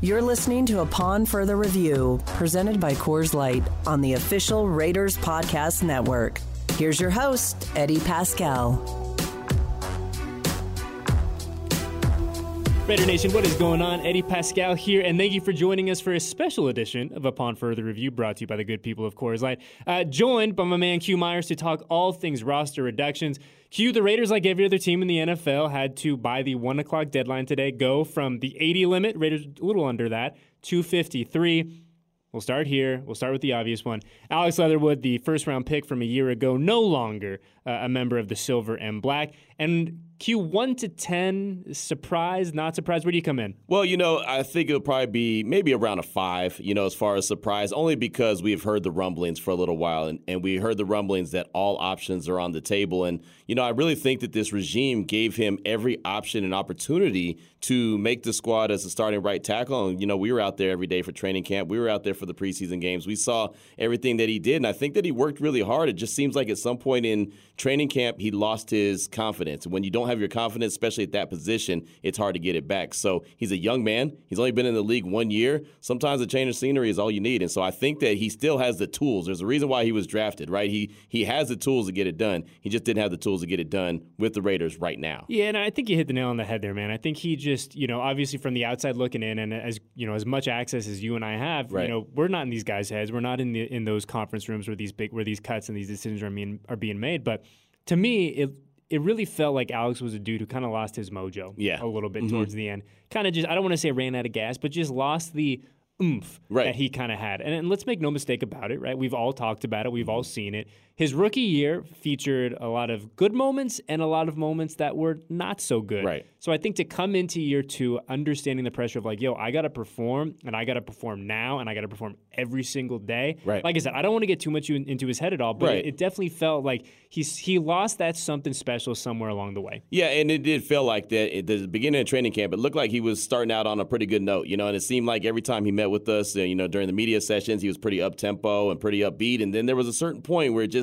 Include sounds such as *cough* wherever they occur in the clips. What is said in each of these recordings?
You're listening to Upon Further Review, presented by Coors Light on the official Raiders Podcast Network. Here's your host, Eddie Paskal. Raider Nation, what is going on? Eddie Paskal here, and thank you for joining us for a special edition of Upon Further Review, brought to you by the good people of Coors Light. Uh, joined by my man Q Myers to talk all things roster reductions. Q, the Raiders, like every other team in the NFL, had to, by the 1 o'clock deadline today, go from the 80 limit, Raiders a little under that, 253. We'll start here. We'll start with the obvious one. Alex Leatherwood, the first round pick from a year ago, no longer uh, a member of the Silver and Black. And Q one to ten, surprised, not surprised. Where do you come in? Well, you know, I think it'll probably be maybe around a five. You know, as far as surprise, only because we've heard the rumblings for a little while, and, and we heard the rumblings that all options are on the table. And you know, I really think that this regime gave him every option and opportunity to make the squad as a starting right tackle. And you know, we were out there every day for training camp. We were out there for the preseason games. We saw everything that he did, and I think that he worked really hard. It just seems like at some point in training camp, he lost his confidence. When you don't have your confidence, especially at that position, it's hard to get it back. So he's a young man. He's only been in the league one year. Sometimes a change of scenery is all you need. And so I think that he still has the tools. There's a reason why he was drafted, right? He he has the tools to get it done. He just didn't have the tools to get it done with the Raiders right now. Yeah, and I think you hit the nail on the head there, man. I think he just, you know, obviously from the outside looking in, and as you know, as much access as you and I have, right. you know, we're not in these guys' heads. We're not in the in those conference rooms where these big where these cuts and these decisions are being are being made. But to me, it it really felt like Alex was a dude who kind of lost his mojo yeah. a little bit mm-hmm. towards the end. Kind of just, I don't want to say ran out of gas, but just lost the oomph right. that he kind of had. And, and, let's make no mistake about it, right? We've all talked about it, we've all seen it. His rookie year featured a lot of good moments and a lot of moments that were not so good. Right. So I think to come into year two, understanding the pressure of like, yo, I got to perform and I got to perform now and I got to perform every single day. Right. Like I said, I don't want to get too much into his head at all, but right. it, it definitely felt like he's he lost that something special somewhere along the way. Yeah, and it did feel like that at the beginning of training camp. It looked like he was starting out on a pretty good note, you know, and it seemed like every time he met with us, you know, during the media sessions, he was pretty up tempo and pretty upbeat. And then there was a certain point where it just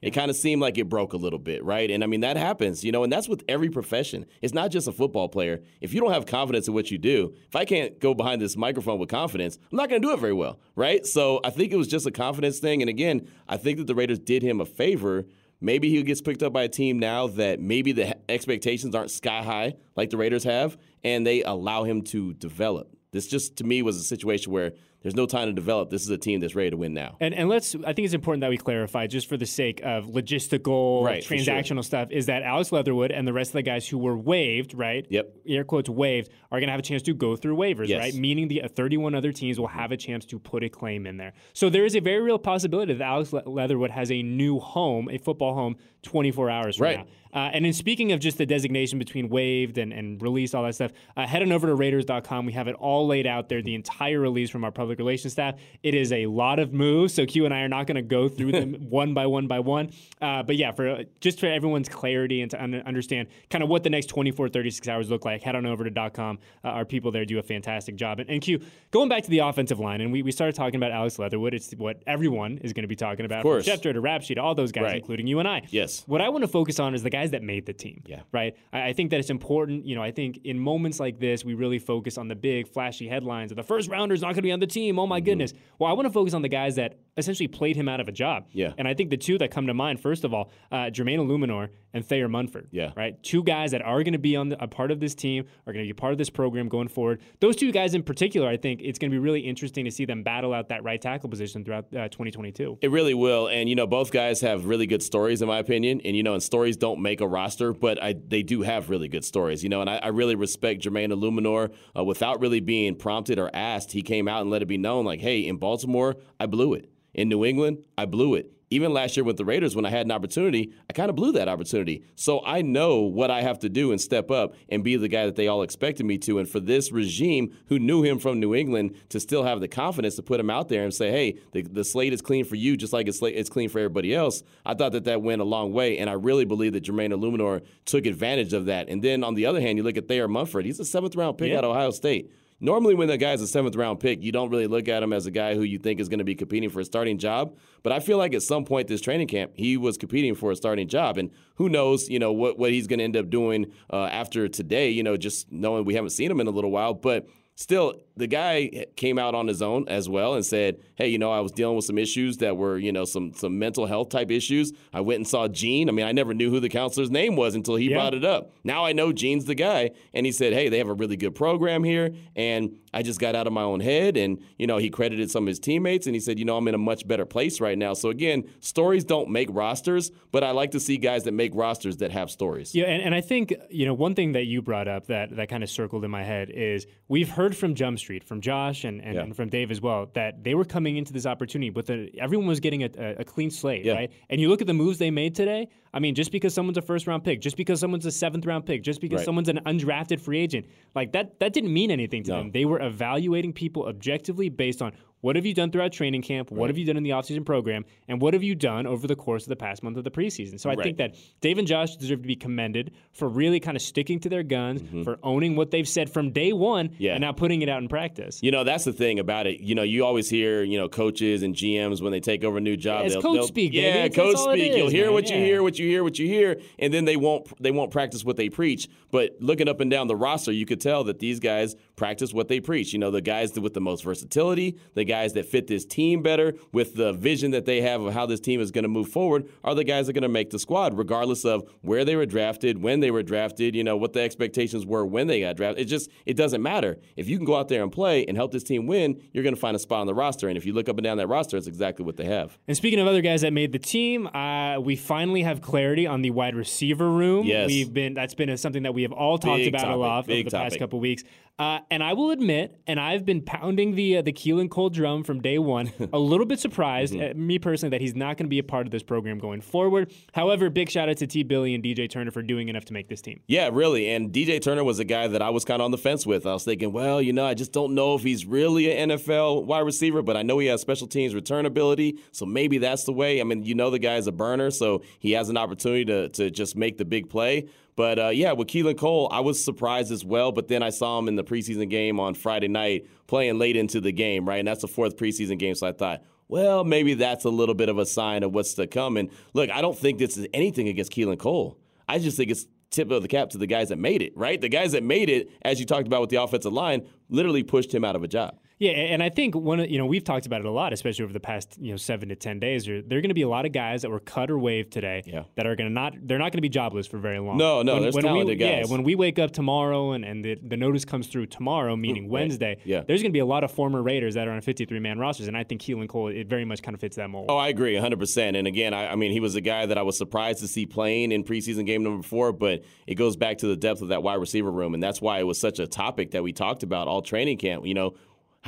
it kind of seemed like it broke a little bit, right? And I mean, that happens, you know, and that's with every profession. It's not just a football player. If you don't have confidence in what you do, if I can't go behind this microphone with confidence, I'm not going to do it very well, right? So I think it was just a confidence thing. And again, I think that the Raiders did him a favor. Maybe he gets picked up by a team now that maybe the expectations aren't sky high like the Raiders have, and they allow him to develop. This just to me was a situation where there's no time to develop. This is a team that's ready to win now. And and let's I think it's important that we clarify just for the sake of logistical right, transactional sure. stuff is that Alex Leatherwood and the rest of the guys who were waived, right? Yep. Air quotes waived are going to have a chance to go through waivers, yes. right? Meaning the uh, 31 other teams will have a chance to put a claim in there. So there is a very real possibility that Alex Leatherwood has a new home, a football home 24 hours from right. now. Uh, and in speaking of just the designation between waived and, and released, all that stuff, uh, head on over to Raiders.com. We have it all laid out there, the entire release from our public relations staff. It is a lot of moves, so Q and I are not going to go through them *laughs* one by one by one. Uh, but yeah, for just for everyone's clarity and to un- understand kind of what the next 24, 36 hours look like, head on over to .com. Uh, our people there do a fantastic job. And, and, Q, going back to the offensive line, and we, we started talking about Alex Leatherwood. It's what everyone is going to be talking about. Of course. From Schefter to Rap Sheet, all those guys, right. including you and I. Yes. What I want to focus on is the guys that made the team. Yeah. Right. I, I think that it's important. You know, I think in moments like this, we really focus on the big, flashy headlines. Of the first rounder's not going to be on the team. Oh my mm-hmm. goodness. Well, I want to focus on the guys that essentially played him out of a job. Yeah. And I think the two that come to mind, first of all, uh, Jermaine Eluemunor and Thayer Munford. Yeah. Right. Two guys that are going to be on the, a part of this team, are going to be part of this program going forward. Those two guys in particular, I think it's going to be really interesting to see them battle out that right tackle position throughout uh, 2022. It really will. And, you know, both guys have really good stories, in my opinion. And, you know, and stories don't make a roster, but I, they do have really good stories, you know, and I, I really respect Jermaine Eluemunor. Uh, without really being prompted or asked, he came out and let it be known, like, hey, in Baltimore, I blew it. In New England, I blew it. Even last year with the Raiders, when I had an opportunity, I kind of blew that opportunity. So I know what I have to do and step up and be the guy that they all expected me to. And for this regime who knew him from New England to still have the confidence to put him out there and say, hey, the, the slate is clean for you just like it's, it's clean for everybody else, I thought that that went a long way. And I really believe that Jermaine Eluemunor took advantage of that. And then on the other hand, you look at Thayer Munford. He's a seventh round pick yeah. out of Ohio State. Normally when a guy's a seventh round pick, you don't really look at him as a guy who you think is going to be competing for a starting job. But I feel like at some point this training camp, he was competing for a starting job, and who knows, you know, what what he's going to end up doing uh, after today. You know, just knowing we haven't seen him in a little while, but still, the guy came out on his own as well and said, "Hey, you know, I was dealing with some issues that were, you know, some some mental health type issues. I went and saw Gene. I mean, I never knew who the counselor's name was until he yeah. brought it up. Now I know Gene's the guy, and he said, "Hey, they have a really good program here, and I just got out of my own head." And you know, he credited some of his teammates, and he said, "You know, I'm in a much better place right now." So again, stories don't make rosters, but I like to see guys that make rosters that have stories. Yeah, and, and I think you know one thing that you brought up that that kind of circled in my head is we've heard from Jump Street, from Josh and, and, yeah. and, from Dave as well, that they were coming into this opportunity with a, everyone was getting a, a, a clean slate, yeah. right? And you look at the moves they made today. I mean, just because someone's a first round pick, just because someone's a seventh round pick, just because right. someone's an undrafted free agent, like that that didn't mean anything to no. them. They were evaluating people objectively based on what have you done throughout training camp? What have you done in the offseason program? And what have you done over the course of the past month of the preseason? So I right. think that Dave and Josh deserve to be commended for really kind of sticking to their guns, mm-hmm. for owning what they've said from day one, yeah. and now putting it out in practice. You know, that's the thing about it. You know, you always hear, you know, coaches and GMs when they take over a new job. Yeah, it's coach speak, baby. Yeah, coach speak. Is, You'll hear man. what yeah. you hear, what you hear, what you hear, and then they won't they won't practice what they preach. But looking up and down the roster, you could tell that these guys practice what they preach. You know, the guys with the most versatility, the guys that fit this team better with the vision that they have of how this team is going to move forward are the guys that are going to make the squad, regardless of where they were drafted, when they were drafted, you know, what the expectations were when they got drafted. It just it doesn't matter. If you can go out there and play and help this team win, you're going to find a spot on the roster. And if you look up and down that roster, it's exactly what they have. And speaking of other guys that made the team, uh, we finally have clarity on the wide receiver room. Yes. We've been that's been a, something that we have all talked Big about topic. a lot Big over the topic. past couple weeks. Uh, and I will admit, and I've been pounding the uh, the Keelan Cole drum from day one. *laughs* a little bit surprised, mm-hmm. uh, me personally, that he's not going to be a part of this program going forward. However, big shout out to T. Billy and DJ Turner for doing enough to make this team. Yeah, really. And DJ Turner was a guy that I was kind of on the fence with. I was thinking, well, you know, I just don't know if he's really an NFL wide receiver, but I know he has special teams return ability, so maybe that's the way. I mean, you know, the guy's a burner, so he has an opportunity to to just make the big play. But uh, yeah, with Keelan Cole, I was surprised as well. But then I saw him in the preseason game on Friday night playing late into the game, right? And that's the fourth preseason game. So I thought, well, maybe that's a little bit of a sign of what's to come. And look, I don't think this is anything against Keelan Cole. I just think it's tip of the cap to the guys that made it, right? The guys that made it, as you talked about with the offensive line, literally pushed him out of a job. Yeah, and I think one of you know we've talked about it a lot, especially over the past you know seven to ten days. There, there are going to be a lot of guys that were cut or waived today yeah. that are going to not they're not going to be jobless for very long. No, no, when, there's when talented we, guys. Yeah, when we wake up tomorrow and, and the, the notice comes through tomorrow, meaning right. Wednesday, yeah. there's going to be a lot of former Raiders that are on 53 man rosters, and I think Keelan Cole it very much kind of fits that mold. Oh, I agree 100. percent And again, I, I mean, he was a guy that I was surprised to see playing in preseason game number four, but it goes back to the depth of that wide receiver room, and that's why it was such a topic that we talked about all training camp. You know,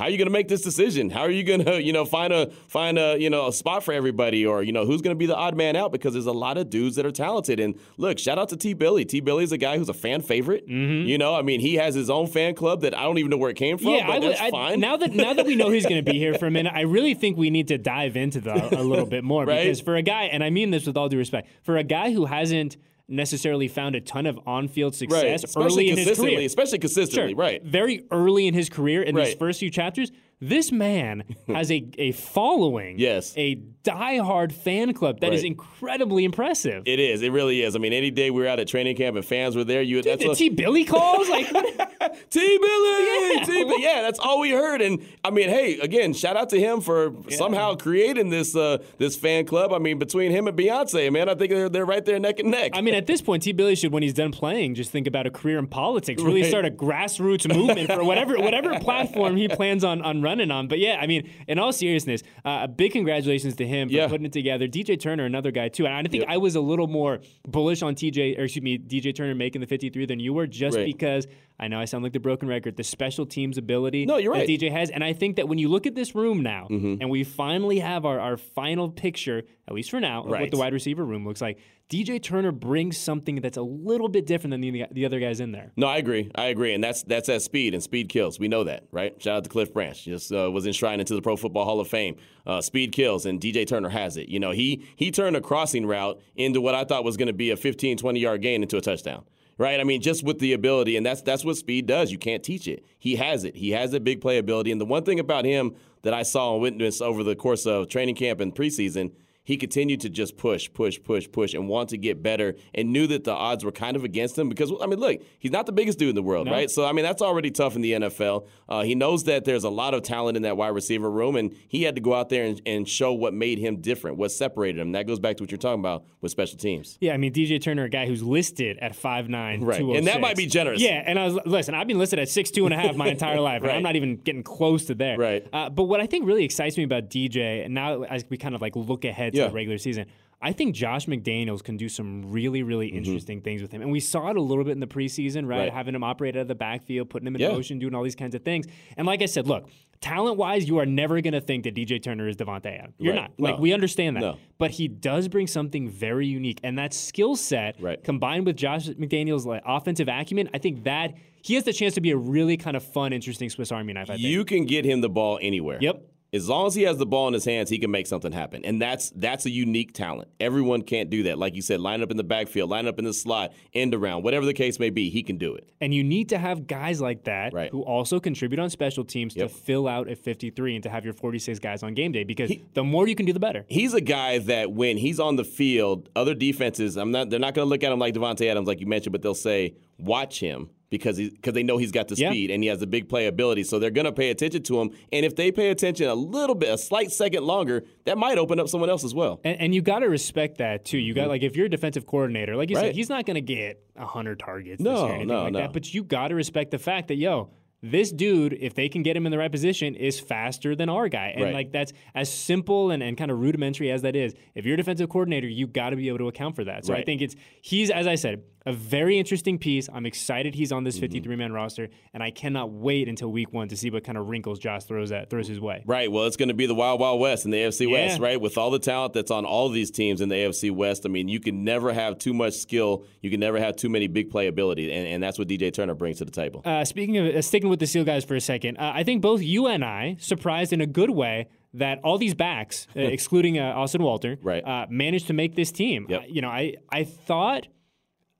how are you going to make this decision? How are you going *laughs* to, you know, find a find a, you know, a spot for everybody, or you know, who's going to be the odd man out? Because there's a lot of dudes that are talented. And look, shout out to T. Billy. T. Billy is a guy who's a fan favorite. Mm-hmm. You know, I mean, he has his own fan club that I don't even know where it came from. Yeah, but I that's I, fine. now that now that we know he's going to be here for a minute, *laughs* I really think we need to dive into that a little bit more right? because for a guy, and I mean this with all due respect, for a guy who hasn't necessarily found a ton of on-field success right. early in his career, especially consistently, sure, right? Very early in his career, in right. these first few chapters, this man *laughs* has a, a following, yes, a diehard fan club that right. is incredibly impressive. It is. It really is. I mean, any day we were out at training camp and fans were there, you Dude, that's the T Billy calls like *laughs* T Billy, Yeah. T Billy. *laughs* Yeah, that's all we heard. And I mean, hey, again, shout out to him for Yeah. somehow creating this uh, this fan club. I mean, between him and Beyonce, man, I think they're they're right there neck and neck. I mean, at this point, T. Billy should, when he's done playing, just think about a career in politics. Really Right. start a grassroots movement for whatever *laughs* whatever platform he plans on, on running on. But yeah, I mean, in all seriousness, uh, a big congratulations to him for Yeah. putting it together. DJ Turner, another guy too. And I think Yep. I was a little more bullish on TJ, or excuse me, DJ Turner making the 53 than you were, just Right. because I know I sound like the broken record. The special teams ability No, you're that right. DJ has, and I think that when you look at this room now, Mm-hmm. and we finally have our, our final picture, at least for now, of what the wide receiver room looks like. DJ Turner brings something that's a little bit different than the, the other guys in there. No, I agree. I agree, and that's that's at speed, and speed kills. We know that, right? Shout out to Cliff Branch, just uh, was enshrined into the Pro Football Hall of Fame. Uh, speed kills, and DJ Turner has it. You know, he he turned a crossing route into what I thought was going to be a 15, 20 yard gain into a touchdown. Right? I mean, just with the ability, and that's that's what speed does. You can't teach it. He has it. He has a big play ability. and the one thing about him that I saw and witnessed over the course of training camp and preseason he continued to just push, push, push, push, and want to get better, and knew that the odds were kind of against him because I mean, look, he's not the biggest dude in the world, no. right? So I mean, that's already tough in the NFL. Uh, he knows that there's a lot of talent in that wide receiver room, and he had to go out there and, and show what made him different, what separated him. That goes back to what you're talking about with special teams. Yeah, I mean, DJ Turner, a guy who's listed at five nine, right, and that might be generous. Yeah, and I was listen, I've been listed at six two and a half my entire *laughs* life, right. I'm not even getting close to there. Right. Uh, but what I think really excites me about DJ, and now as we kind of like look ahead yeah. the regular season I think Josh McDaniels can do some really, really mm-hmm. interesting things with him. And we saw it a little bit in the preseason, right? right. Having him operate out of the backfield, putting him in yeah. motion, doing all these kinds of things. And like I said, look, talent wise, you are never going to think that DJ Turner is Davante Adams. You're right. not. Like, no. we understand that. No. But he does bring something very unique. And that skill set, right. combined with Josh McDaniels' like, offensive acumen, I think that he has the chance to be a really kind of fun, interesting Swiss Army knife. You can get him the ball anywhere. Yep as long as he has the ball in his hands, he can make something happen. And that's that's a unique talent. Everyone can't do that. Like you said, line up in the backfield, line up in the slot, end around, whatever the case may be, he can do it. And you need to have guys like that right. who also contribute on special teams yep. to fill out a 53 and to have your 46 guys on game day because he, the more you can do, the better. He's a guy that when he's on the field, other defenses, I'm not they're not going to look at him like Davante Adams like you mentioned, but they'll say, "Watch him." because he, cause they know he's got the yeah. speed and he has the big playability. So they're going to pay attention to him. And if they pay attention a little bit, a slight second longer, that might open up someone else as well. And, and you got to respect that too. You got mm-hmm. like if you're a defensive coordinator, like you right. said, he's not going to get hundred targets. No, year, no, like no. That. But you got to respect the fact that yo this dude, if they can get him in the right position, is faster than our guy. And right. like that's as simple and, and kind of rudimentary as that is. If you're a defensive coordinator, you got to be able to account for that. So right. I think it's he's as I said, a very interesting piece. I'm excited he's on this 53 man mm-hmm. roster, and I cannot wait until week one to see what kind of wrinkles Josh throws at throws his way. Right. Well, it's going to be the wild, wild west in the AFC yeah. West, right? With all the talent that's on all of these teams in the AFC West. I mean, you can never have too much skill. You can never have too many big playability, and, and that's what DJ Turner brings to the table. Uh, speaking of uh, sticking with the Seal guys for a second, uh, I think both you and I surprised in a good way that all these backs, uh, *laughs* excluding uh, Austin Walter, right. Uh, managed to make this team. Yep. you know, I I thought –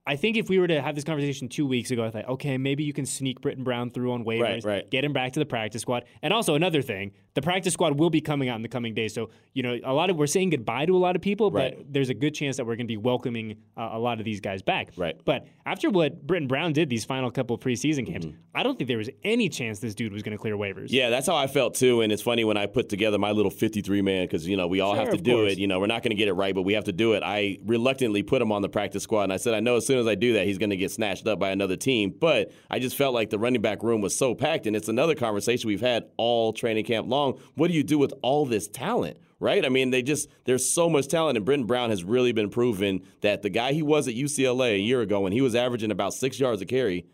I think if we were to have this conversation two weeks ago, I thought, okay, maybe you can sneak Brittain Brown through on waivers, right, right. get him back to the practice squad. And also another thing, the practice squad will be coming out in the coming days. So, you know, a lot of we're saying goodbye to a lot of people, right. but there's a good chance that we're going to be welcoming uh, a lot of these guys back. Right. But after what Brittain Brown did these final couple of preseason games, mm-hmm. I don't think there was any chance this dude was going to clear waivers. Yeah, that's how I felt too. And it's funny when I put together my little 53 man because you know we all sure, have to do course. it. You know, we're not going to get it right, but we have to do it. I reluctantly put him on the practice squad, and I said I know as soon as I do that, he's going to get snatched up by another team. But I just felt like the running back room was so packed, and it's another conversation we've had all training camp long. What do you do with all this talent? Right? I mean, they just there's so much talent, and Brittain Brown has really been proven that the guy he was at UCLA a year ago when he was averaging about six yards a carry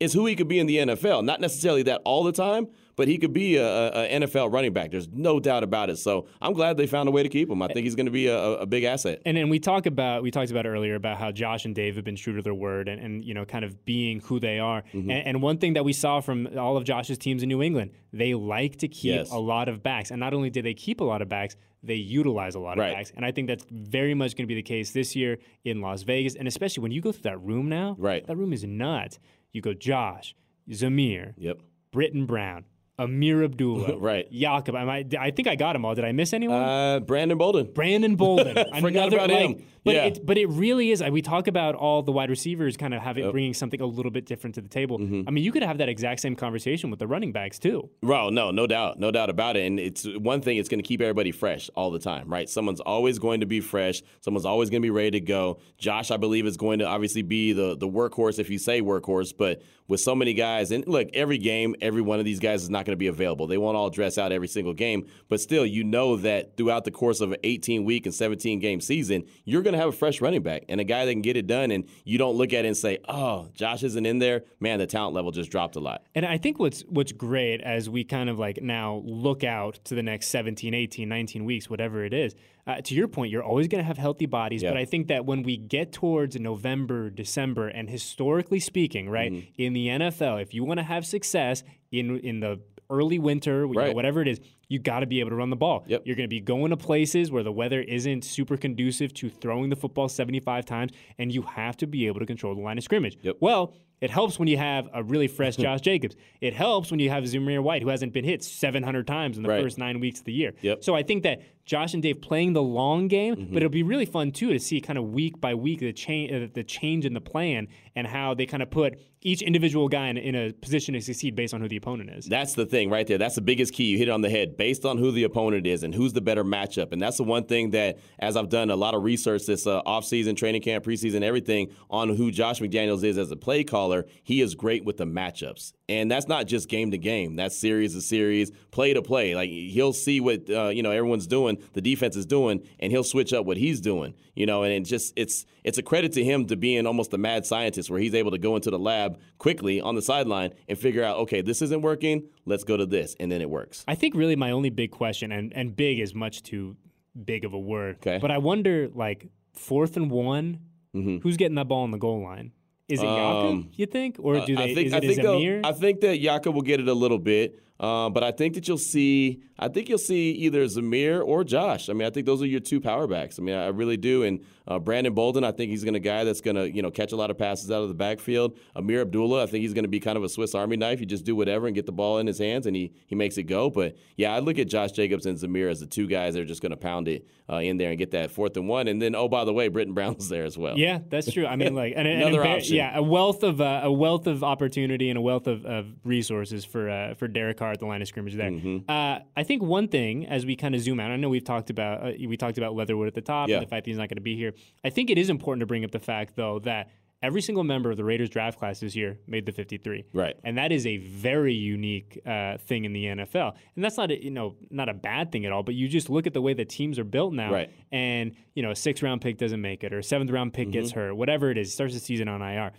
is who he could be in the NFL. Not necessarily that all the time, but he could be a, a, NFL running back. There's no doubt about it. So I'm glad they found a way to keep him. I think he's going to be a, a, big asset. And then we talk about we talked about earlier about how Josh and Dave have been true to their word and, and you know kind of being who they are. Mm-hmm. And, and, one thing that we saw from all of Josh's teams in New England, they like to keep yes. a lot of backs. And not only did they keep a lot of backs, they utilize a lot of right. backs. And I think that's very much going to be the case this year in Las Vegas. And especially when you go through that room now, right. that room is nuts. You go Josh, Zamir, yep. Brittain Brown, Ameer Abdullah, *laughs* right? Jakob. I, I think I got them all. Did I miss anyone? Uh, Brandon Bolden. Brandon Bolden. I *laughs* forgot about like, him. But yeah. it, but it really is. We talk about all the wide receivers kind of having yep. bringing something a little bit different to the table. Mm-hmm. I mean, you could have that exact same conversation with the running backs too. Well, no, no doubt, no doubt about it. And it's one thing; it's going to keep everybody fresh all the time, right? Someone's always going to be fresh. Someone's always going to be ready to go. Josh, I believe, is going to obviously be the the workhorse if you say workhorse, but with so many guys, and look, every game, every one of these guys is not going to be available. They won't all dress out every single game, but still, you know that throughout the course of an 18 week and 17 game season, you're going to have a fresh running back and a guy that can get it done. And you don't look at it and say, "Oh, Josh isn't in there." Man, the talent level just dropped a lot. And I think what's what's great as we kind of like now look out to the next 17, 18, 19 weeks, whatever it is. Uh, to your point, you're always going to have healthy bodies, yep. but I think that when we get towards November, December, and historically speaking, right, mm-hmm. in the NFL, if you want to have success in in the early winter, you know, whatever it is, you got to be able to run the ball. Yep. You're going to be going to places where the weather isn't super conducive to throwing the football 75 times, and you have to be able to control the line of scrimmage. Yep. Well, it helps when you have a really fresh *laughs* Josh Jacobs. It helps when you have Zamir White, who hasn't been hit 700 times in the Right. first nine weeks of the year. Yep. So I think that Josh and Dave playing the long game, Mm-hmm. but it'll be really fun too to see kind of week by week the change, uh, the change in the plan and how they kind of put each individual guy in, in a position to succeed based on who the opponent is. That's the thing right there. That's the biggest key. You hit it on the head based on who the opponent is and who's the better matchup. And that's the one thing that, as I've done a lot of research this uh, offseason, training camp, preseason, everything on who Josh McDaniels is as a play caller, he is great with the matchups. And that's not just game to game. That's series to series, play to play. Like he'll see what uh, you know everyone's doing, the defense is doing, and he'll switch up what he's doing. You know, and it just it's it's a credit to him to being almost a mad scientist, where he's able to go into the lab quickly on the sideline and figure out, okay, this isn't working. Let's go to this, and then it works. I think really my only big question, and, and big is much too big of a word, Okay. but I wonder like fourth and one, who's getting that ball on the goal line? Is it Jakob, Um, you think? Or do they, I think I think I think that Yaka will get it a little bit, uh, but I think that you'll see. I think you'll see either Zamir or Josh. I mean, I think those are your two power backs. I mean, I really do. And uh, Brandon Bolden, I think he's going to guy that's going to you know catch a lot of passes out of the backfield. Ameer Abdullah, I think he's going to be kind of a Swiss Army knife. You just do whatever and get the ball in his hands, and he he makes it go. But yeah, I look at Josh Jacobs and Zamir as the two guys that are just going to pound it uh, in there and get that fourth and one. And then oh by the way, Brittain Brown's there as well. Yeah, that's true. I mean, like an, an Another option. Yeah, a wealth of uh, a wealth of opportunity and a wealth of, of resources for uh, for Derek Carr at the line of scrimmage there. Mm-hmm. Uh, I think one thing as we kind of zoom out, I know we've talked about uh, we talked about Leatherwood at the top Yeah. and the fact that he's not going to be here. I think it is important to bring up the fact though that. Every single member of the Raiders draft class this year made the 53, Right. And that is a very unique uh, thing in the NFL, and that's not a, you know not a bad thing at all. But you just look at the way that teams are built now, Right. and you know a sixth round pick doesn't make it or a seventh round pick gets Mm-hmm. hurt, whatever it is, starts the season on IR.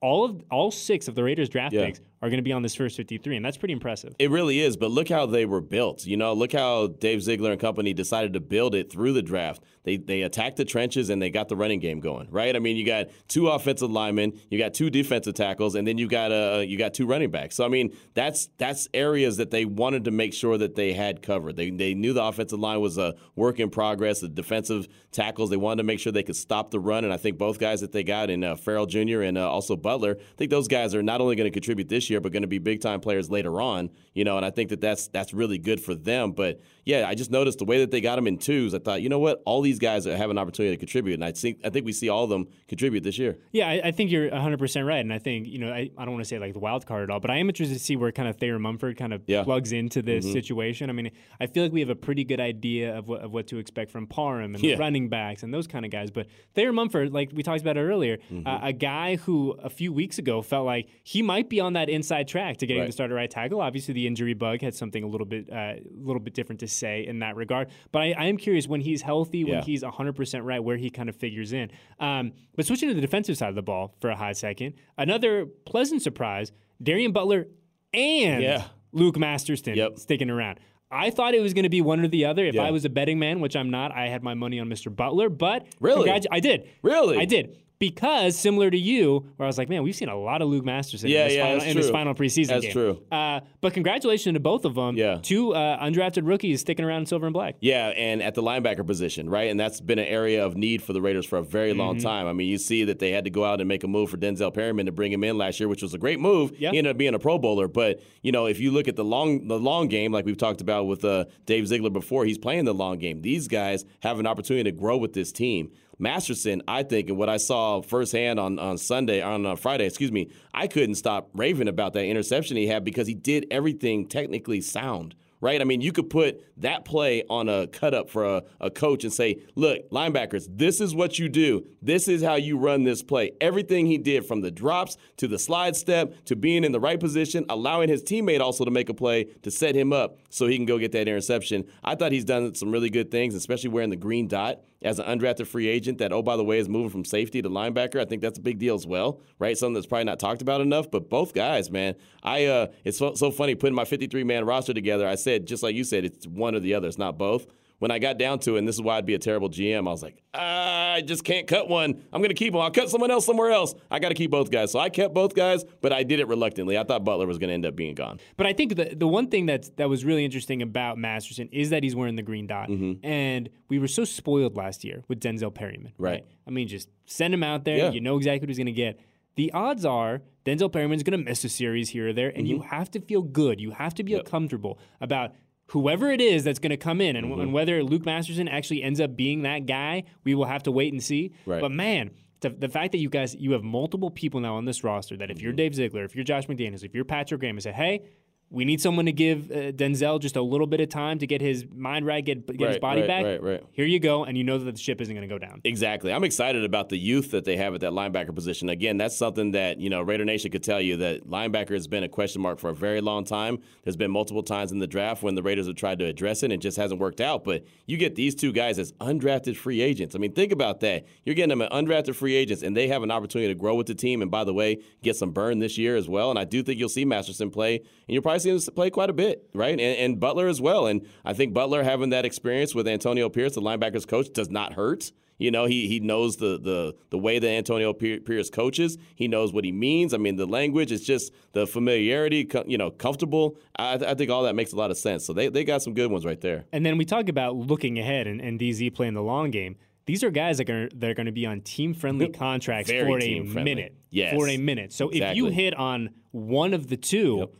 All of all six of the Raiders draft Yeah. picks are going to be on this first 53, and that's pretty impressive. It really is, but look how they were built. You know, look how Dave Ziegler and company decided to build it through the draft. They they attacked the trenches and they got the running game going, right? I mean, you got two offensive linemen, you got two defensive tackles, and then you got uh you got two running backs. So I mean, that's that's areas that they wanted to make sure that they had covered. They they knew the offensive line was a work in progress. The defensive tackles, they wanted to make sure they could stop the run, and I think both guys that they got in uh, Farrell Jr. and uh, also Butler, I think those guys are not only going to contribute this year, but going to be big time players later on. You know, and I think that that's that's really good for them. But yeah, I just noticed the way that they got them in twos. I thought, you know what, all these guys have an opportunity to contribute, and I think I think we see all of them contribute this year. Yeah, I, I think you're 100% right. And I think, you know, I, I don't want to say like the wild card at all, but I am interested to see where kind of Thayer Munford kind of Yeah. plugs into this Mm-hmm. situation. I mean, I feel like we have a pretty good idea of what, of what to expect from Parham and Yeah. the running backs and those kind of guys. But Thayer Munford, like we talked about earlier, Mm-hmm. uh, a guy who a few weeks ago felt like he might be on that inside track to getting Right. the starter right tackle. Obviously, the injury bug had something a little bit, uh, a little bit different to say in that regard. But I, I am curious when he's healthy, when Yeah. he's 100% right, where he kind of figures in. Um, but switching to the defensive side of the ball for a hot second, another pleasant surprise: Darien Butler and Yeah. Luke Masterson Yep. sticking around. I thought it was going to be one or the other. If Yeah. I was a betting man, which I'm not, I had my money on Mr. Butler. But Really? I did. Really? I did. Because similar to you, where I was like, man, we've seen a lot of Luke Masterson Yeah, in, this, yeah, final, in this final preseason That's game. true. Uh, but congratulations to both of them. Yeah. Two uh, undrafted rookies sticking around in silver and black. Yeah, and at the linebacker position, right? And that's been an area of need for the Raiders for a very long Mm-hmm. time. I mean, you see that they had to go out and make a move for Denzel Perryman to bring him in last year, which was a great move. Yeah. He ended up being a Pro Bowler, but you know, if you look at the long the long game, like we've talked about with uh, Dave Ziegler before, he's playing the long game. These guys have an opportunity to grow with this team. Masterson, I think, and what I saw firsthand on, on Sunday, on uh, Friday, excuse me, I couldn't stop raving about that interception he had because he did everything technically sound right? I mean, you could put that play on a cut up for a, a coach and say, look, linebackers, this is what you do. This is how you run this play. Everything he did from the drops to the slide step to being in the right position, allowing his teammate also to make a play to set him up so he can go get that interception. I thought he's done some really good things, especially wearing the green dot as an undrafted free agent that, oh, by the way, is moving from safety to linebacker. I think that's a big deal as well, right? Something that's probably not talked about enough. But both guys, man, I uh, it's so, so funny putting my 53 man roster together. I said, just like you said, it's one or the other, it's not both. When I got down to it, and this is why I'd be a terrible GM, I was like, I just can't cut one. I'm going to keep him. I'll cut someone else somewhere else. I got to keep both guys. So I kept both guys, but I did it reluctantly. I thought Butler was going to end up being gone. But I think the the one thing that that was really interesting about Masterson is that he's wearing the green dot, Mm-hmm. and we were so spoiled last year with Denzel Perryman. Right. I mean, just send him out there. Yeah. You know exactly what he's going to get. The odds are Denzel Perryman's going to miss a series here or there, and you have to feel good. You have to be Mm-hmm. Yep. comfortable about whoever it is that's going to come in, and, Mm-hmm. and whether Luke Masterson actually ends up being that guy, we will have to wait and see. Right. But man. The, the fact that you guys you have multiple people now on this roster that if you're Mm-hmm. Dave Ziegler, if you're Josh McDaniels, if you're Patrick Graham, and say, hey, we need someone to give uh, Denzel just a little bit of time to get his mind right, get, get his body right, back. right, right. Here you go, and you know that the ship isn't going to go down. Exactly. I'm excited about the youth that they have at that linebacker position. Again, that's something that, you know, Raider Nation could tell you that linebacker has been a question mark for a very long time. There's been multiple times in the draft when the Raiders have tried to address it and it just hasn't worked out. But you get these two guys as undrafted free agents. I mean, think about that. You're getting them as undrafted free agents and they have an opportunity to grow with the team and, by the way, get some burn this year as well. And I do think you'll see Masterson play, and you'll probably see him play quite a bit, right? And, and Butler as well. And I think Butler having that experience with Antonio Pierce, the linebackers coach, does not hurt. You know, he he knows the the the way that Antonio Pierce coaches. He knows what he means. I mean, the language is just the familiarity. You know, comfortable. I, I think all that makes a lot of sense. So they they got some good ones right there. And then we talk about looking ahead and, and DZ playing the long game. These are guys that are, that are going to be on team friendly *laughs* contracts Very for a team-friendly. minute. Yes. For a minute. So if you hit on one of the two,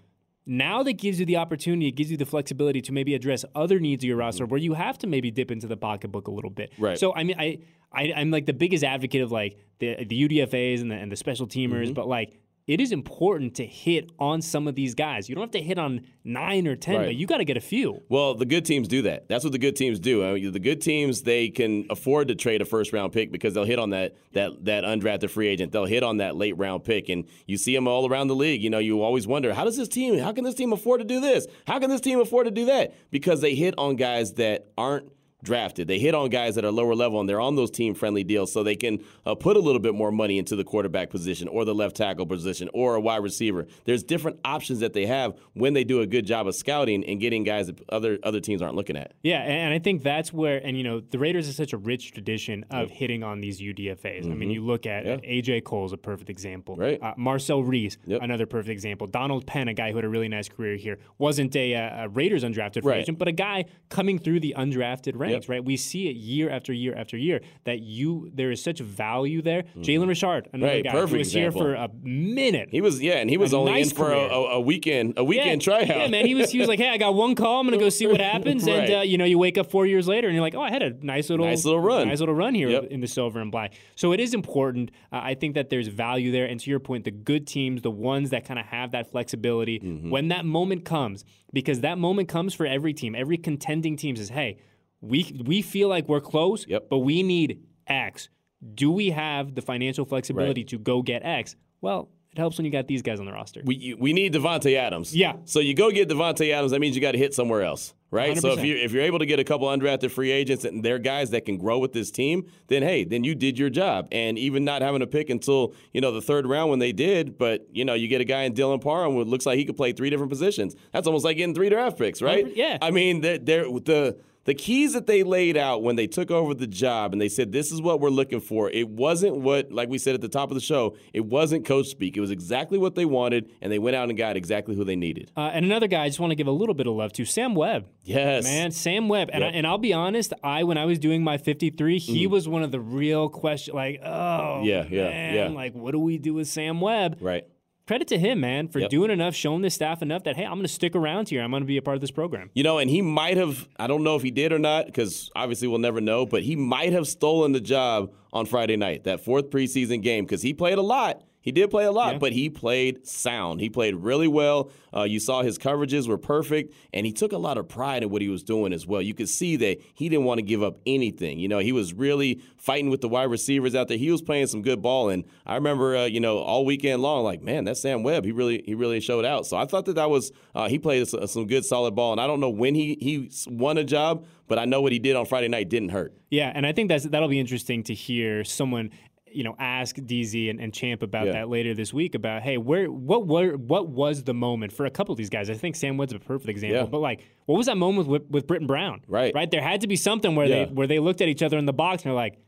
now that gives you the opportunity, it gives you the flexibility to maybe address other needs of your roster where you have to maybe dip into the pocketbook a little bit. Mm-hmm. Right. So I mean, I, I I'm like the biggest advocate of like the the UDFA's and the and the special teamers, Mm-hmm. but like it is important to hit on some of these guys. You don't have to hit on nine or ten, Right. but you got to get a few. Well, the good teams do that. That's what the good teams do. I mean, the good teams they can afford to trade a first round pick because they'll hit on that that that undrafted free agent. They'll hit on that late round pick, and you see them all around the league. You know, you always wonder how does this team? How can this team afford to do this? How can this team afford to do that? Because they hit on guys that aren't drafted. They hit on guys that are lower level and they're on those team friendly deals so they can uh, put a little bit more money into the quarterback position or the left tackle position or a wide receiver. There's different options that they have when they do a good job of scouting and getting guys that other other teams aren't looking at. Yeah, and I think that's where, and you know, the Raiders is such a rich tradition of hitting on these UDFA's. I mean, you look at Mm-hmm. Yeah. AJ Cole's a perfect example. Right. Uh, Marcel Reese, Yep. another perfect example. Donald Penn, a guy who had a really nice career here, wasn't a, uh, a Raiders undrafted free Right. agent, but a guy coming through the undrafted ranks. Yep. Right. We see it year after year after year that you there is such value there. Jalen Richard, another. Right, guy who was here for a minute. He was yeah, and he was only nice in for a, a, weekend a weekend tryout. Yeah, man. He was he was like, hey, I got one call. I'm gonna go see what happens. *laughs* And uh, you know, you wake up four years later and you're like, oh, I had a nice little Nice little run. nice little run here Yep. in the silver and black. So it is important. Uh, I think that there's value there. And to your point, the good teams, the ones that kind of have that flexibility, Mm-hmm. when that moment comes, because that moment comes for every team. Every contending team says, hey, we we feel like we're close, Yep. but we need X. Do we have the financial flexibility to go get X? Well, it helps when you got these guys on the roster. we we need Davante Adams. Yeah. So you go get Davante Adams. That means you got to hit somewhere else, right? So if you if you're able to get a couple undrafted free agents and they're guys that can grow with this team, then hey, then you did your job. And even not having a pick until you know the third round when they did, but you know you get a guy in Dylan Parham who looks like he could play three different positions. That's almost like getting three draft picks, right? Yeah. I mean, they're, they're the. The keys that they laid out when they took over the job and they said, This is what we're looking for. It wasn't what, like we said at the top of the show, it wasn't coach speak. It was exactly what they wanted, and they went out and got exactly who they needed. Uh, and another guy I just want to give a little bit of love to, Sam Webb. Yes. Man, Sam Webb. And, I, Yep. Mm. and I'll be honest, I when I was doing my 53, he was one of the real question like, oh, Yeah, yeah, man, yeah. like what do we do with Sam Webb? Right. Credit to him, man, for Yep. doing enough, showing this staff enough that hey, I'm going to stick around here. I'm going to be a part of this program. You know, and he might have, I don't know if he did or not, because obviously we'll never know, but he might have stolen the job on Friday night, that fourth preseason game, because he played a lot. He did play a lot, Yeah. but he played sound. He played really well. Uh, you saw his coverages were perfect, and he took a lot of pride in what he was doing as well. You could see that he didn't want to give up anything. You know, he was really fighting with the wide receivers out there. He was playing some good ball, and I remember, uh, you know, all weekend long, like, man, that's Sam Webb. He really, he really showed out. So I thought that that was uh, he played some good, solid ball, and I don't know when he he won a job, but I know what he did on Friday night didn't hurt. Yeah, and I think that's that'll be interesting to hear someone you know, ask DZ and, and Champ about Yeah. that later this week about hey, where what were what was the moment for a couple of these guys? I think Sam Wood's a perfect example, Yeah. but like, what was that moment with with Brittain Brown? Right. right. There had to be something where Yeah. they where they looked at each other in the box and they're like,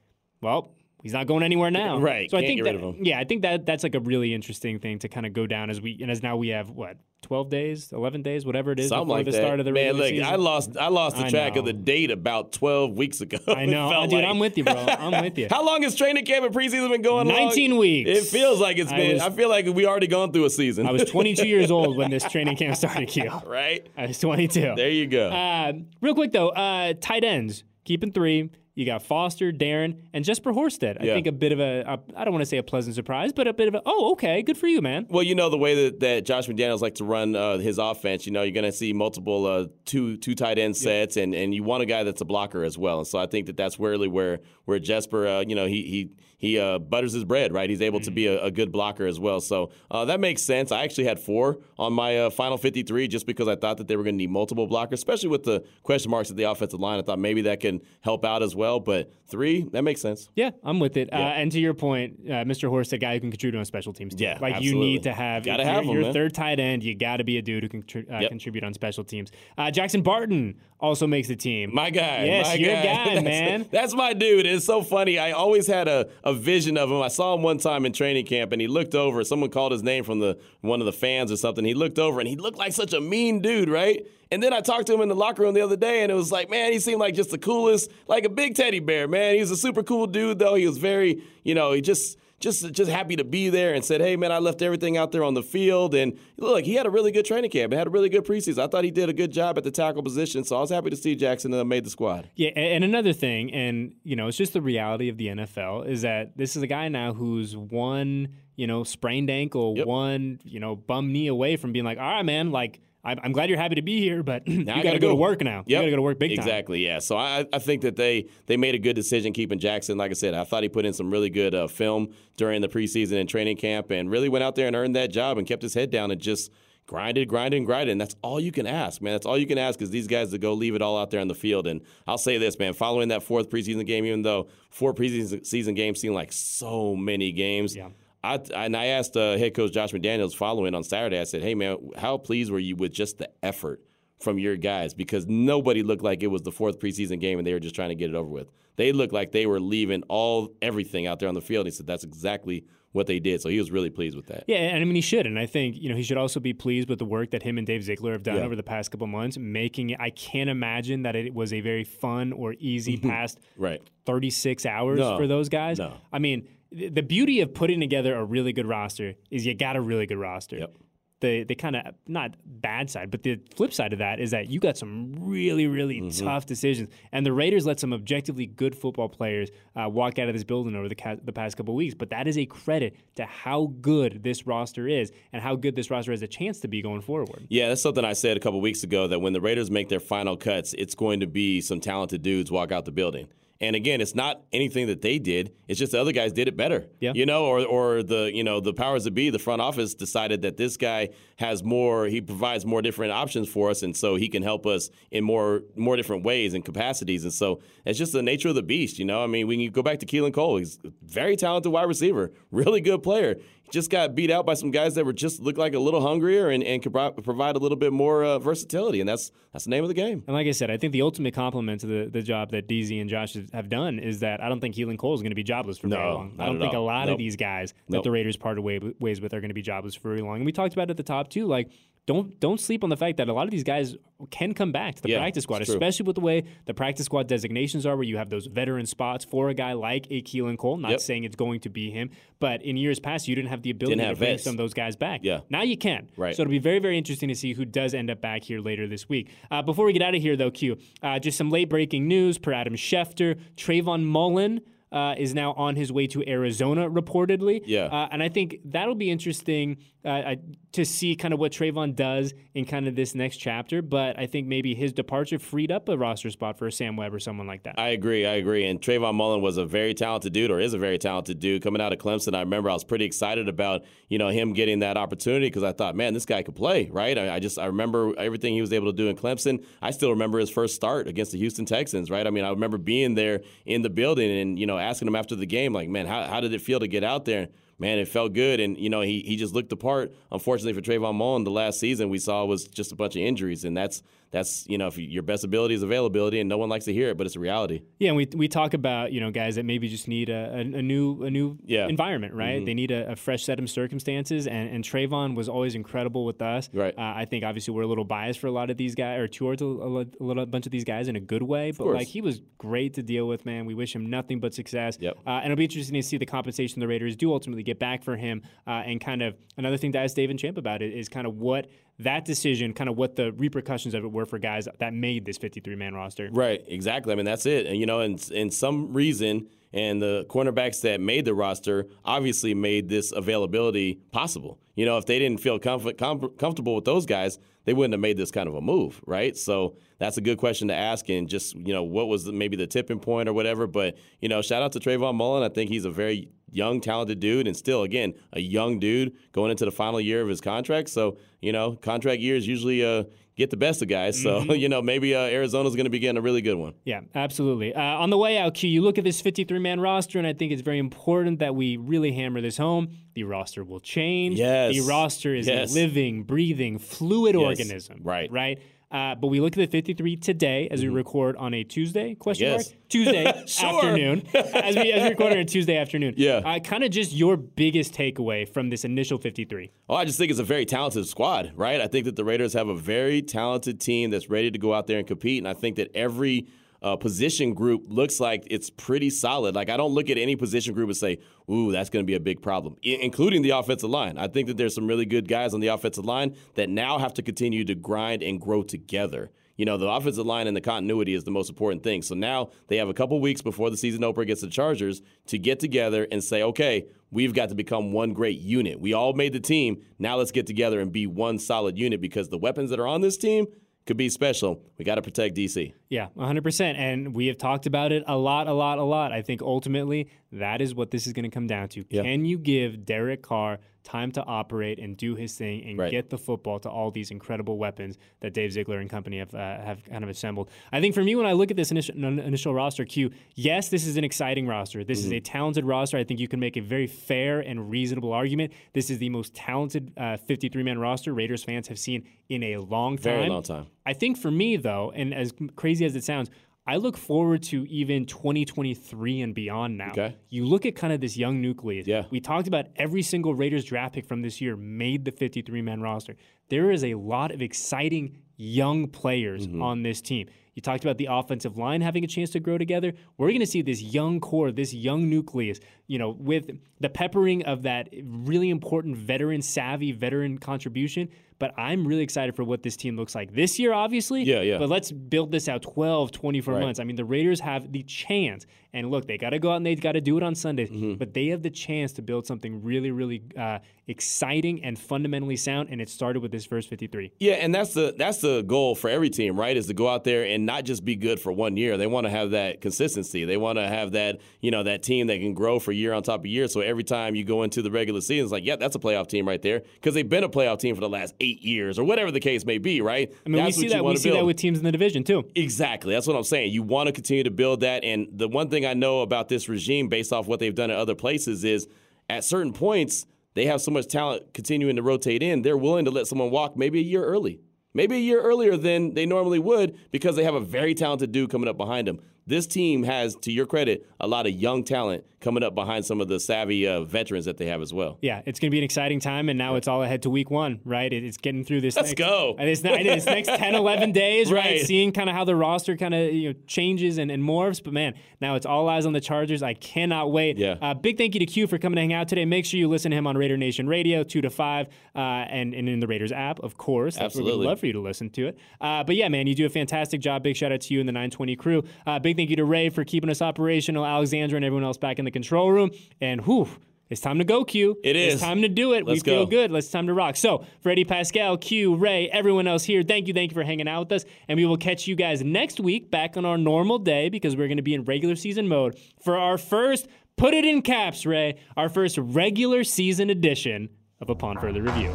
well. He's not going anywhere now, Right, So I can't think get that, yeah, I think that that's like a really interesting thing to kind of go down as we and as now we have what twelve days, eleven days, whatever it is Something before like the that. start of the Man, look, season. I lost I lost the I track of the date about 12 weeks ago. *laughs* I know, dude. like- I'm with you, bro. I'm *laughs* with you. How long has training camp and preseason been going? 19 long? weeks. It feels like it's I been. was- I feel like we already gone through a season. I was 22 years *laughs* old when this training camp started, Q. right. I was 22. There you go. Uh, real quick though, uh, tight ends keeping three. You got Foster, Darren, and Jesper Horsted. I Yeah. think a bit of a, a I don't want to say a pleasant surprise, but a bit of a oh okay, good for you, man. Well, you know the way that, that Josh McDaniels like to run uh, his offense. You know, you're going to see multiple uh, two two tight end sets, and, and you want a guy that's a blocker as well. And so I think that that's really where where Jesper, uh, you know, he he he uh, butters his bread, right? He's able to be a, a good blocker as well. So uh, that makes sense. I actually had four on my uh, final 53 just because I thought that they were going to need multiple blockers, especially with the question marks at the offensive line. I thought maybe that can help out as well. But three, that makes sense. Yeah, I'm with it. Uh, and to your point, uh, Mr. Horsted, guy who can contribute on special teams. Too. Yeah, like you need to have Gotta if have him, your man. third tight end. You got to be a dude who can contri- uh, Yep. contribute on special teams. Uh, Jackson Barton also makes the team. My guy. Yes, my your guy, That's- *laughs* man. That's my dude. It's so funny. I always had a, a vision of him. I saw him one time in training camp and he looked over. Someone called his name from the one of the fans or something. He looked over and he looked like such a mean dude, right? And then I talked to him in the locker room the other day and it was like, man, he seemed like just the coolest, like a big teddy bear, man. He was a super cool dude though. He was very, you know, he just just just happy to be there and said, "Hey man, I left everything out there on the field." And look, he had a really good training camp. He had a really good preseason. I thought he did a good job at the tackle position, so I was happy to see Jackson uh, made the squad. Yeah, and another thing, and you know, it's just the reality of the NFL is that this is a guy now who's one, you know, sprained ankle, Yep. one, you know, bum knee away from being like, all right, man, like I'm, I'm glad you're happy to be here, but *clears throat* you got to go to work now. You Yep. got to go to work big time. Exactly. Yeah. So I, I think that they they made a good decision keeping Jackson. Like I said, I thought he put in some really good uh, film during the preseason and training camp, and really went out there and earned that job and kept his head down and just grinded, grinded, and grinded. And that's all you can ask, man. That's all you can ask is these guys to go leave it all out there on the field. And I'll say this, man. Following that fourth preseason game, even though four preseason season games seem like so many games. Yeah. I, and I asked uh, head coach Josh McDaniels following on Saturday. I said, "Hey man, how pleased were you with just the effort from your guys? Because nobody looked like it was the fourth preseason game and they were just trying to get it over with. They looked like they were leaving all everything out there on the field. He said that's exactly what they did. So he was really pleased with that. Yeah, and I mean he should, and I think you know he should also be pleased with the work that him and Dave Ziegler have done Yeah. over the past couple months, making it. I can't imagine that it was a very fun or easy *laughs* past Right. 36 hours No, for those guys. no. I mean, the beauty of putting together a really good roster is you got a really good roster. Yep. The the kind of not bad side, but the flip side of that is that you got some really really Mm-hmm. tough decisions, and the Raiders let some objectively good football players uh, walk out of this building over the ca- the past couple weeks. But that is a credit to how good this roster is and how good this roster has a chance to be going forward. Yeah, that's something I said a couple weeks ago that when the Raiders make their final cuts, it's going to be some talented dudes walk out the building. And again, it's not anything that they did. It's just the other guys did it better. Yeah. You know, or or the you know the powers that be, the front office decided that this guy has more. He provides more different options for us, and so he can help us in more more different ways and capacities. And so it's just the nature of the beast. You know, I mean, when you go back to Keelan Cole, he's a very talented wide receiver, really good player. Just got beat out by some guys that were just looked like a little hungrier and, and could pro- provide a little bit more uh, versatility, and that's that's the name of the game. And like I said, I think the ultimate compliment to the, the job that DZ and Josh have done is that I don't think Keelan Cole is going to be jobless for very No, long. I don't think all. a lot of these guys that Nope. the Raiders parted ways with are going to be jobless for very long. And we talked about it at the top too. Like, don't don't sleep on the fact that a lot of these guys can come back to the Yeah, practice squad, especially with the way the practice squad designations are, where you have those veteran spots for a guy like a Keelan Cole. Not Yep. saying it's going to be him, but in years past, you didn't have the ability to bring vets. some of those guys back. Yeah. Now you can. Right. So it'll be very, very interesting to see who does end up back here later this week. Uh, before we get out of here, though, Q, uh, just some late breaking news per Adam Schefter. Trayvon Mullen. Uh, is now on his way to Arizona, reportedly. Yeah. Uh, and I think that'll be interesting uh, uh, to see kind of what Trayvon does in kind of this next chapter. But I think maybe his departure freed up a roster spot for a Sam Webb or someone like that. I agree. I agree. And Trayvon Mullen was a very talented dude, or is a very talented dude coming out of Clemson. I remember I was pretty excited about you know him getting that opportunity because I thought, man, this guy could play, right? I, I just I remember everything he was able to do in Clemson. I still remember his first start against the Houston Texans, right? I mean, I remember being there in the building and you know asking him after the game, like, man, how, how did it feel to get out there? Man, it felt good. And, you know, he, he just looked the part. Unfortunately for Trayvon Mullen, the last season we saw was just a bunch of injuries. And that's, that's you know, if your best ability is availability, and no one likes to hear it, but it's a reality. Yeah, and we, we talk about, you know, guys that maybe just need a, a, a new a new yeah. environment, right? Mm-hmm. They need a, a, fresh set of circumstances. And, and Trayvon was always incredible with us. Right. Uh, I think obviously we're a little biased for a lot of these guys, or towards a, a, little bunch of these guys in a good way. But, like, he was great to deal with, man. We wish him nothing but success. Yep. Uh, and it'll be interesting to see the compensation the Raiders do ultimately get back for him. Uh, and kind of another thing to ask Dave and Champ about it is kind of what that decision, kind of what the repercussions of it were for guys that made this 53 man roster. Right, exactly. I mean, that's it. And, you know, in, in some reason, and the cornerbacks that made the roster obviously made this availability possible. You know, if they didn't feel comf- com- comfortable with those guys, they wouldn't have made this kind of a move, right? So that's a good question to ask. And just, you know, what was maybe the tipping point or whatever. But, you know, shout out to Trayvon Mullen. I think he's a very young, talented dude, and still, again, a young dude going into the final year of his contract. So, you know, contract years usually uh, get the best of guys. So, mm-hmm. *laughs* you know, maybe uh, Arizona's going to be getting a really good one. Yeah, absolutely. Uh, on the way out, Q, you look at this 53 man roster, and I think it's very important that we really hammer this home. The roster will change. Yes. The roster is yes. a living, breathing, fluid yes. organism. Right. Right. Uh, but we look at the 53 today as mm-hmm. we record on a Tuesday question yes. mark *laughs* Tuesday afternoon *laughs* as we as we record on a Tuesday afternoon. Yeah. Uh, kind of just your biggest takeaway from this initial 53. Well, I just think it's a very talented squad, right? I think that the Raiders have a very talented team that's ready to go out there and compete, and I think that every uh, position group looks like it's pretty solid. Like I don't look at any position group and say, "Ooh, that's going to be a big problem," I- including the offensive line. I think that there's some really good guys on the offensive line that now have to continue to grind and grow together. You know, the offensive line and the continuity is the most important thing. So now they have a couple weeks before the season opener against the Chargers to get together and say, okay, we've got to become one great unit. We all made the team. Now let's get together and be one solid unit because the weapons that are on this team could be special. We got to protect DC. Yeah, 100%. And we have talked about it a lot, a lot, a lot. I think ultimately that is what this is going to come down to. Yeah. Can you give Derek Carr time to operate and do his thing and right. get the football to all these incredible weapons that Dave Ziegler and company have uh, have kind of assembled. I think for me, when I look at this initial, initial roster, Q, yes, this is an exciting roster. This mm-hmm. is a talented roster. I think you can make a very fair and reasonable argument. This is the most talented 53 uh, man roster Raiders fans have seen in a long time. Very long time. I think for me, though, and as crazy as it sounds, I look forward to even 2023 and beyond now. Okay. You look at kind of this young nucleus. Yeah. We talked about every single Raiders draft pick from this year made the 53 man roster. There is a lot of exciting young players mm-hmm. on this team. You talked about the offensive line having a chance to grow together. We're going to see this young core, this young nucleus, you know, with the peppering of that really important veteran savvy, veteran contribution but I'm really excited for what this team looks like this year, obviously. Yeah, yeah. But let's build this out 12, 24 right. months. I mean, the Raiders have the chance. And look, they got to go out and they got to do it on Sundays, mm-hmm. but they have the chance to build something really, really uh, exciting and fundamentally sound. And it started with this first 53. Yeah, and that's the that's the goal for every team, right? Is to go out there and not just be good for one year. They want to have that consistency. They want to have that you know that team that can grow for year on top of year. So every time you go into the regular season, it's like, yeah, that's a playoff team right there because they've been a playoff team for the last eight years or whatever the case may be, right? I mean, That's we see that we see that with teams in the division too. Exactly. That's what I'm saying. You want to continue to build that. And the one thing I know about this regime, based off what they've done at other places, is at certain points they have so much talent continuing to rotate in. They're willing to let someone walk maybe a year early. Maybe a year earlier than they normally would because they have a very talented dude coming up behind them this team has, to your credit, a lot of young talent coming up behind some of the savvy uh, veterans that they have as well. Yeah, it's going to be an exciting time, and now it's all ahead to week one, right? It's getting through this. Let's next, go. *laughs* This, this next *laughs* 10, 11 days, right? right? Seeing kind of how the roster kind of you know changes and, and, morphs. But man, now it's all eyes on the Chargers. I cannot wait. Yeah. Uh, big thank you to Q for coming to hang out today. Make sure you listen to him on Raider Nation Radio, 2 to 5, uh, and, and in the Raiders app, of course. That's Absolutely. We'd love for you to listen to it. Uh, but yeah, man, you do a fantastic job. Big shout out to you and the 920 crew. Uh, big thank you to Ray for keeping us operational, Alexandra and everyone else back in the control room. And whew, it's time to go, Q. It is. It's time to do it. Let's we feel go. good. Let's time to rock. So, Freddie Paskal, Q, Ray, everyone else here, thank you, thank you for hanging out with us. And we will catch you guys next week back on our normal day because we're going to be in regular season mode for our first, put it in caps, Ray, our first regular season edition of Upon Further Review.